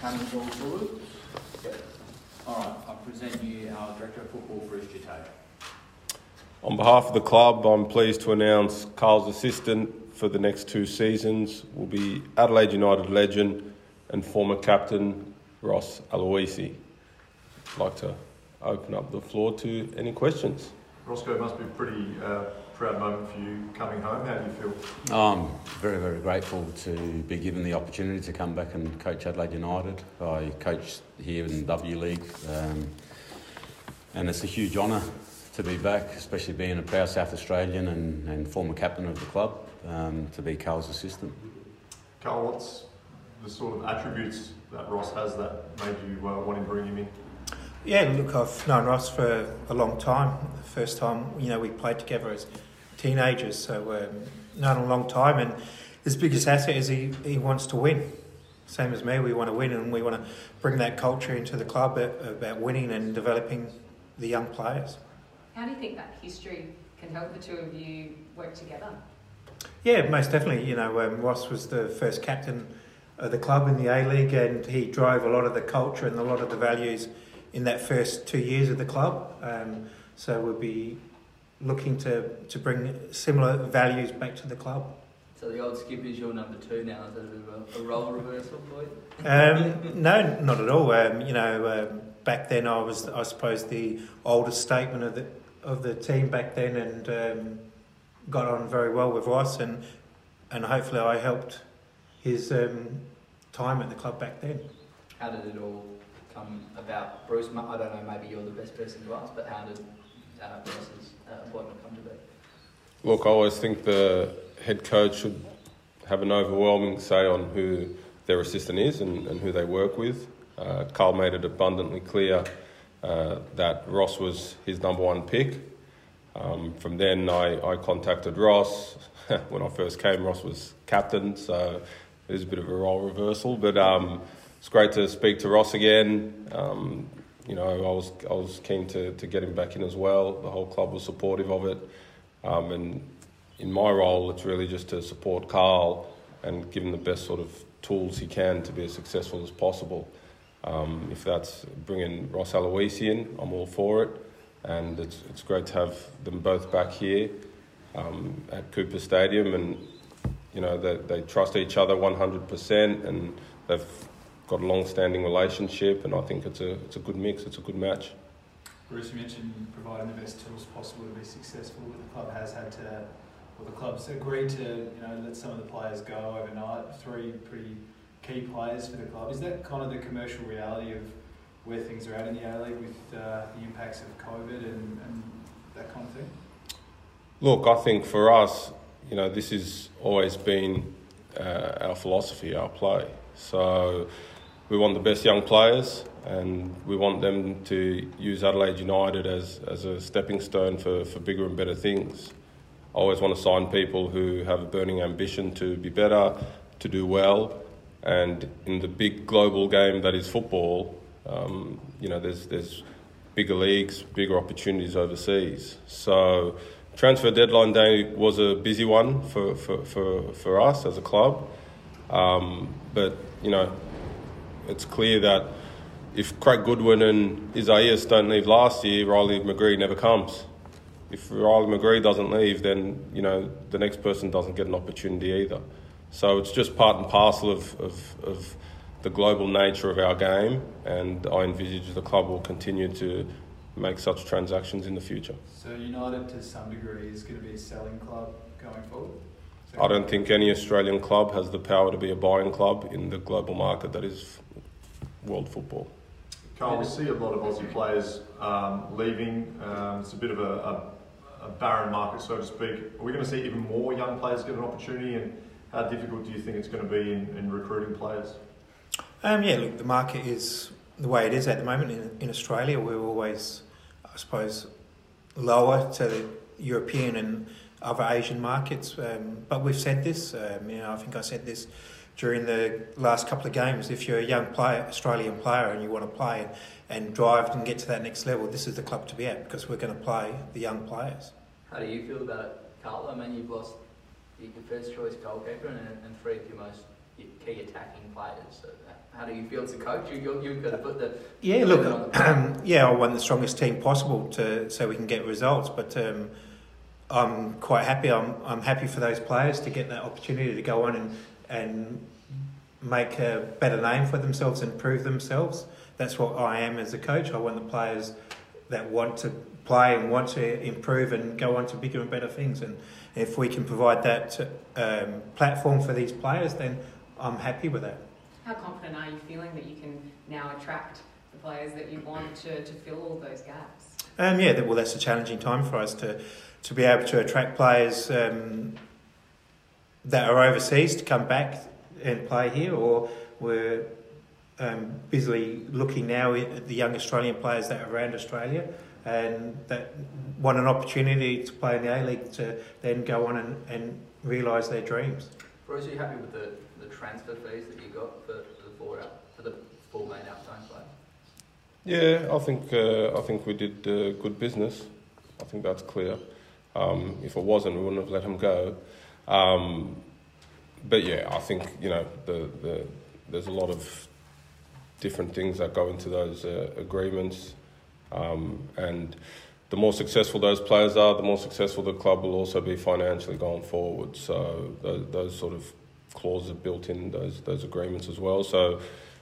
Cummins all good? Yep. All right, I present you our Director of Football, Bruce Djite. On behalf of the club, I'm pleased to announce Carl's assistant for the next two seasons will be Adelaide United legend and former captain Ross Aloisi. I'd like to open up the floor to any questions. Roscoe, must be pretty uh, proud moment for you coming home. How do you feel? I'm very, very grateful to be given the opportunity to come back and coach Adelaide United. I coached here in W League, um, and it's a huge honour to be back, especially being a proud South Australian and, and former captain of the club, um, to be Carl's assistant. Carl, what's the sort of attributes that Ross has that made you uh, want to bring him in? Yeah, look, I've known Ross for a long time. The first time, you know, we played together as teenagers, so um, known a long time. And his biggest asset is he, he wants to win. Same as me, we want to win, and we want to bring that culture into the club about winning and developing the young players. How do you think that history can help the two of you work together? Yeah, most definitely. You know, um, Ross was the first captain of the club in the A League, and he drove a lot of the culture and a lot of the values in that first two years of the club. Um, so we'll be looking to, to bring similar values back to the club. So the old skip is your number two now. Is that a bit of a, a role reversal for you? Um, no, not at all. Um, you know, um, back then I was, I suppose, the oldest statement of the of the team back then, and um, got on very well with Ross, and and hopefully I helped his um, time at the club back then. How did it all come about, Bruce? I don't know. Maybe you're the best person to ask, but how did uh, Bruce's appointment come to be? Look, I always think the head coach should have an overwhelming say on who their assistant is and, and who they work with. Uh, Carl made it abundantly clear uh, that Ross was his number one pick. Um, from then, I, I contacted Ross. when I first came, Ross was captain, so it was a bit of a role reversal. But um, it's great to speak to Ross again. Um, you know, I was I was keen to, to get him back in as well. The whole club was supportive of it, um, and in my role, it's really just to support Carl and give him the best sort of tools he can to be as successful as possible. Um, if that's bringing Ross Aloisi in, I'm all for it, and it's it's great to have them both back here um, at Cooper Stadium, and you know they they trust each other 100%, and they've got a long-standing relationship, and I think it's a it's a good mix. It's a good match. Bruce, you mentioned providing the best tools possible to be successful. But the club has had to, well, the club's agreed to, you know, let some of the players go overnight. Three pretty key players for the club. Is that kind of the commercial reality of where things are at in the A League with uh, the impacts of COVID and, and that kind of thing? Look, I think for us, you know, this has always been uh, our philosophy, our play. So we want the best young players and we want them to use Adelaide United as, as a stepping stone for, for bigger and better things. I always want to sign people who have a burning ambition to be better, to do well, and in the big global game that is football, um, you know, there's, there's bigger leagues, bigger opportunities overseas. So transfer deadline day was a busy one for, for, for, for us as a club. Um, but, you know, it's clear that if Craig Goodwin and Isaias don't leave last year, Riley McGree never comes. If Riley McGree doesn't leave, then you know the next person doesn't get an opportunity either. So it's just part and parcel of, of, of the global nature of our game, and I envisage the club will continue to make such transactions in the future. So United, to some degree, is going to be a selling club going forward. I don't think any Australian club has the power to be a buying club in the global market that is world football. Carl, we see a lot of Aussie players um, leaving. Um, it's a bit of a, a, a, barren market, so to speak. Are we going to see even more young players get an opportunity, and how difficult do you think it's going to be in, in recruiting players? Um, yeah, look, the market is the way it is at the moment in, in Australia. We're always, I suppose, lower to the European and other Asian markets. Um, but we've said this, um, you know, I think I said this during the last couple of games. If you're a young player, Australian player, and you want to play and, and drive and get to that next level, this is the club to be at because we're going to play the young players. How do you feel about it, Carl? I mean, you've lost your first choice goalkeeper and, and three of your most key attacking players. So how do you feel as a coach? You, you, you've got to put the Yeah, look, the yeah, I want the strongest team possible to so we can get results. But um, I'm quite happy. I'm I'm happy for those players to get that opportunity to go on and and make a better name for themselves and prove themselves. That's what I am as a coach. I want the players that want to play and want to improve and go on to bigger and better things. And if we can provide that um, platform for these players, then I'm happy with that. How confident are you feeling that you can now attract the players that you want to, to fill all those gaps? Um, yeah, well, that's a challenging time for us to, to be able to attract players um, that are overseas to come back and play here, or we're um, busily looking now at the young Australian players that are around Australia and that want an opportunity to play in the A League to then go on and, and realise their dreams. Bruce, are you happy with the, the transfer fees that you got for, for the four out, for the four main outside players? Yeah, I think uh, I think we did uh, good business. I think that's clear. Um, if it wasn't, we wouldn't have let him go. Um, but yeah, I think you know the, the there's a lot of different things that go into those uh, agreements, um, and the more successful those players are, the more successful the club will also be financially going forward. So those, those sort of clauses are built in those those agreements as well. So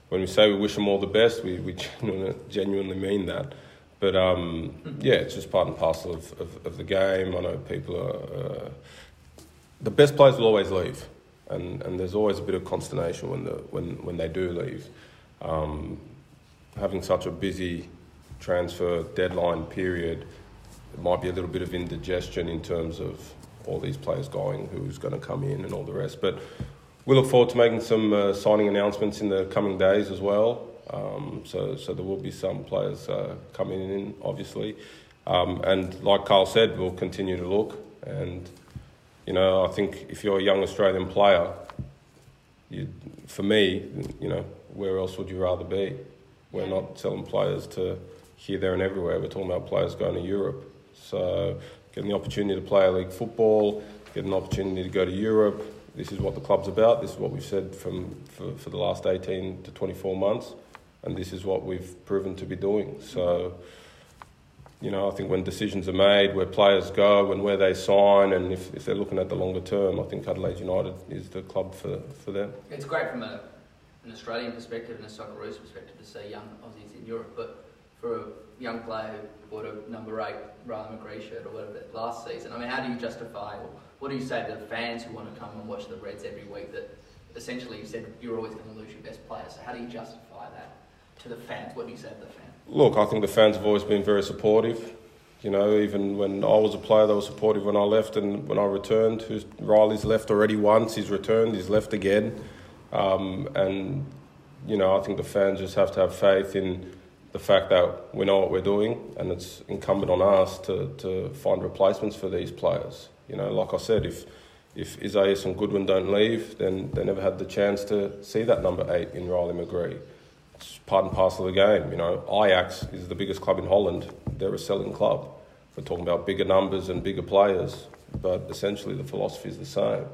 when we say we wish them all the best, we, we genuinely, genuinely mean that. But um, yeah, it's just part and parcel of, of, of the game. I know people are. Uh, the best players will always leave, and, and there's always a bit of consternation when, the, when, when they do leave. Um, having such a busy transfer deadline period, it might be a little bit of indigestion in terms of all these players going, who's going to come in, and all the rest. But we look forward to making some uh, signing announcements in the coming days as well. Um, so, so there will be some players uh, coming in, obviously. Um, and like Carl said, we'll continue to look. And, you know, I think if you're a young Australian player, you, for me, you know, where else would you rather be? We're not telling players to here, there, and everywhere. We're talking about players going to Europe. So, getting the opportunity to play league football, getting an opportunity to go to Europe, this is what the club's about. This is what we've said from for, for the last 18 to 24 months, and this is what we've proven to be doing. So, you know, I think when decisions are made, where players go and where they sign, and if, if they're looking at the longer term, I think Adelaide United is the club for, for them. It's great from a, an Australian perspective and a Socceroos perspective to see young Aussies in Europe, but for a young player who bought a number eight Riley McGree shirt or whatever last season, I mean, how do you justify, or what do you say to the fans who want to come and watch the Reds every week that essentially you said you're always going to lose your best player, so how do you justify that to the fans? What do you say to the fans? Look, I think the fans have always been very supportive. You know, even when I was a player, they were supportive when I left and when I returned. Riley's left already once, he's returned, he's left again. Um, and, you know, I think the fans just have to have faith in the fact that we know what we're doing and it's incumbent on us to, to find replacements for these players. You know, like I said, if if Isaias and Goodwin don't leave, then they never had the chance to see that number eight in Riley McGree. It's part and parcel of the game. You know, Ajax is the biggest club in Holland. They're a selling club. We're talking about bigger numbers and bigger players, but essentially the philosophy is the same.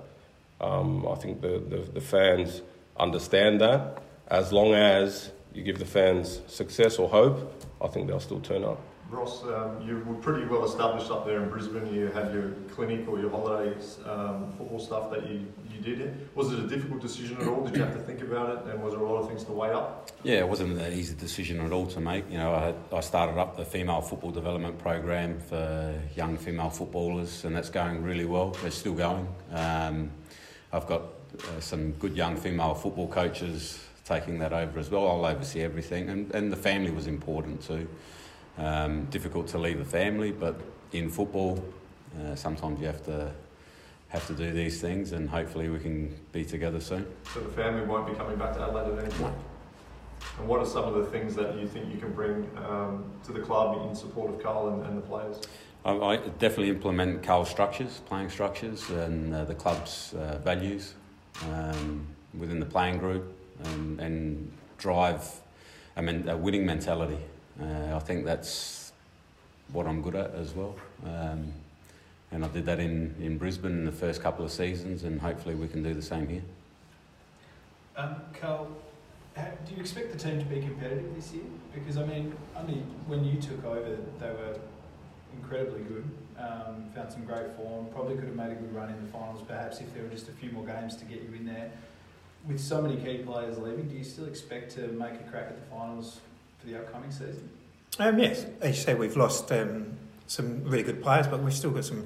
Um, I think the, the, the fans understand that. As long as you give the fans success or hope, I think they'll still turn up. Ross, um, you were pretty well established up there in Brisbane. You had your clinic or your holidays um, football stuff that you, you did. Was it a difficult decision at all? Did you have to think about it? And was there a lot of things to weigh up? Yeah, it wasn't an easy decision at all to make. You know, I, had, I started up the female football development program for young female footballers, and that's going really well. They're still going. Um, I've got uh, some good young female football coaches taking that over as well. I'll oversee everything, and, and the family was important too. Um, difficult to leave the family, but in football, uh, sometimes you have to have to do these things, and hopefully we can be together soon. So the family won't be coming back to Adelaide at any point. And what are some of the things that you think you can bring um, to the club in support of Carl and, and the players? I, I definitely implement Carl's structures, playing structures, and uh, the club's uh, values um, within the playing group, and, and drive I mean, a winning mentality. Uh, I think that's what I'm good at as well. Um, and I did that in, in Brisbane in the first couple of seasons, and hopefully we can do the same here. Um, Carl, do you expect the team to be competitive this year? Because I mean, only when you took over, they were incredibly good. Um, found some great form. Probably could have made a good run in the finals, perhaps if there were just a few more games to get you in there. With so many key players leaving, do you still expect to make a crack at the finals for the upcoming season? Um, yes, as you say, we've lost um, some really good players, but we've still got some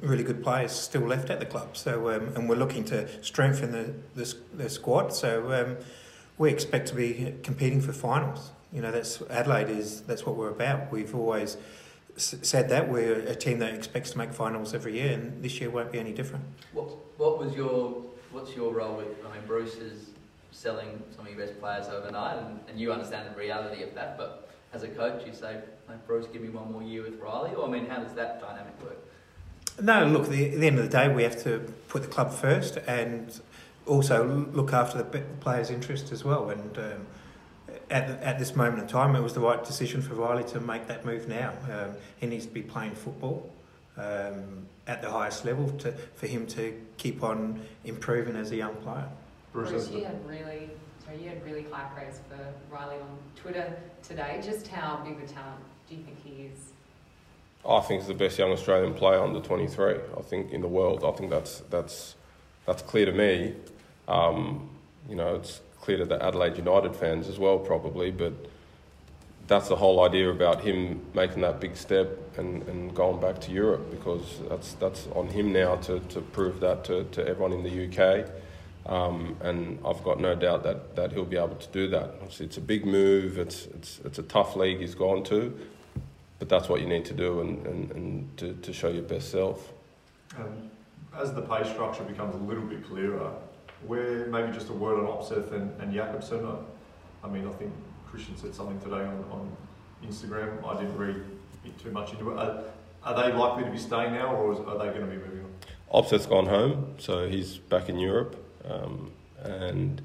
really good players still left at the club. So, um, and we're looking to strengthen the the, the squad. So, um, we expect to be competing for finals. You know, that's Adelaide is that's what we're about. We've always s- said that we're a team that expects to make finals every year, and this year won't be any different. What What was your What's your role with? I mean, Bruce is selling some of your best players overnight, and, and you understand the reality of that. But as a coach, you say, Bruce, give me one more year with Riley. Or I mean, how does that dynamic work? No, look, at the, at the end of the day, we have to put the club first and also look after the players' interest as well. And um, at, at this moment in time, it was the right decision for Riley to make that move now. Um, he needs to be playing football um, at the highest level to, for him to keep on improving as a young player. Bruce, Bruce, you had really, sorry, you had really high praise for Riley on Twitter today. Just how big a talent do you think he is? I think he's the best young Australian player under 23. I think in the world. I think that's that's that's clear to me. Um, you know, it's clear to the Adelaide United fans as well, probably. But that's the whole idea about him making that big step and, and going back to Europe because that's that's on him now to, to prove that to, to everyone in the UK. Um, and I've got no doubt that, that he'll be able to do that. Obviously, it's a big move. It's it's it's a tough league he's gone to, but that's what you need to do and, and, and to, to show your best self. um, as the pay structure becomes a little bit clearer, where maybe just a word on Opseth and, and Jakobsen. I, mean, I think Kristian said something today on, on Instagram. I didn't read it too much into it. Are, are they likely to be staying now, or is, are they going to be moving on? Opseth's gone home, so he's back in Europe. Um, and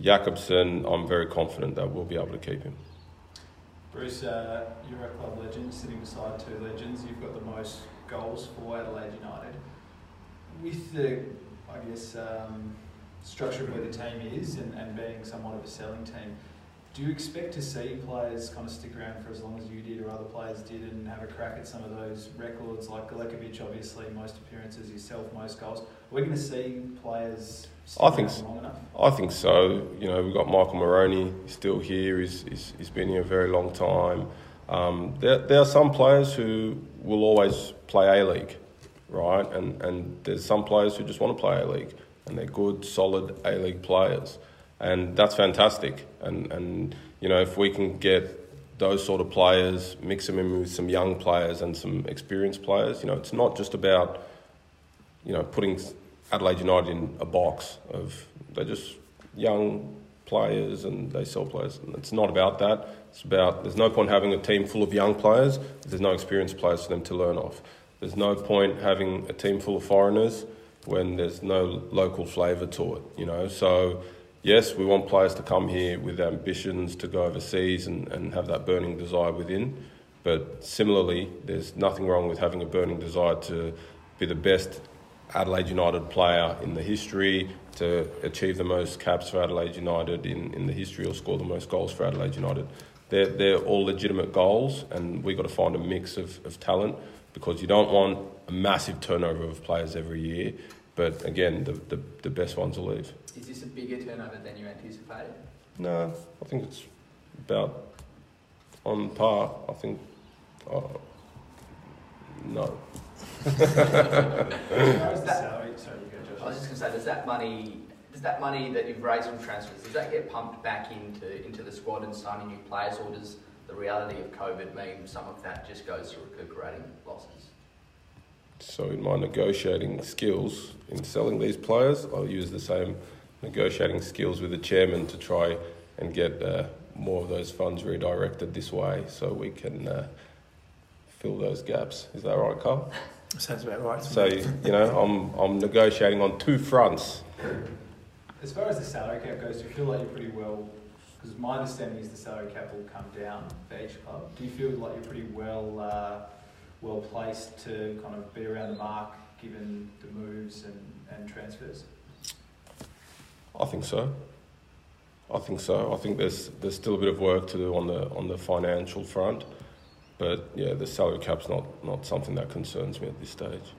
Jakobsen, I'm very confident that we'll be able to keep him. Bruce, uh, you're a club legend, sitting beside two legends. You've got the most goals for Adelaide United. With the, I guess, um, structure of where the team is and, and being somewhat of a selling team, do you expect to see players kind of stick around for as long as you did or other players did and have a crack at some of those records like Galekovic, obviously, most appearances, yourself, most goals? Are we going to see players stick I think long enough? I think so. You know, we've got Michael Marrone he's still here. He's, he's, he's been here a very long time. Um, there, there are some players who will always play A League, right? And, and there's some players who just want to play A League, and they're good, solid A League players. And that's fantastic. And, and, you know, if we can get those sort of players, mix them in with some young players and some experienced players, you know, it's not just about, you know, putting Adelaide United in a box of they're just young players and they sell players. And it's not about that. It's about there's no point having a team full of young players if there's no experienced players for them to learn off. There's no point having a team full of foreigners when there's no local flavour to it. You know, so yes, we want players to come here with ambitions to go overseas and, and have that burning desire within. But similarly, there's nothing wrong with having a burning desire to be the best Adelaide United player in the history, to achieve the most caps for Adelaide United in, in the history, or score the most goals for Adelaide United. They're, they're all legitimate goals, and we've got to find a mix of, of talent because you don't want a massive turnover of players every year. But again, the, the, the best ones will leave. Is this a bigger turnover than you anticipated? No, I think it's about on par. I think. Uh, no. As far as the salary, sorry, you go, Josh. I was just going to say, does that money, does that money that you've raised from transfers, does that get pumped back into into the squad and signing new players, or does the reality of COVID mean some of that just goes to recuperating losses? So in my negotiating skills in selling these players, I'll use the same negotiating skills with the chairman to try and get uh, more of those funds redirected this way, so we can uh, fill those gaps. Is that right, Carl? Sounds about right. So me. you know, I'm I'm negotiating on two fronts. As far as the salary cap goes, do you feel like you're pretty well? Because my understanding is the salary cap will come down for each club. Do you feel like you're pretty well uh, well placed to kind of be around the mark, given the moves and, and transfers? I think so. I think so. I think there's there's still a bit of work to do on the on the financial front, but yeah, the salary cap's not not something that concerns me at this stage.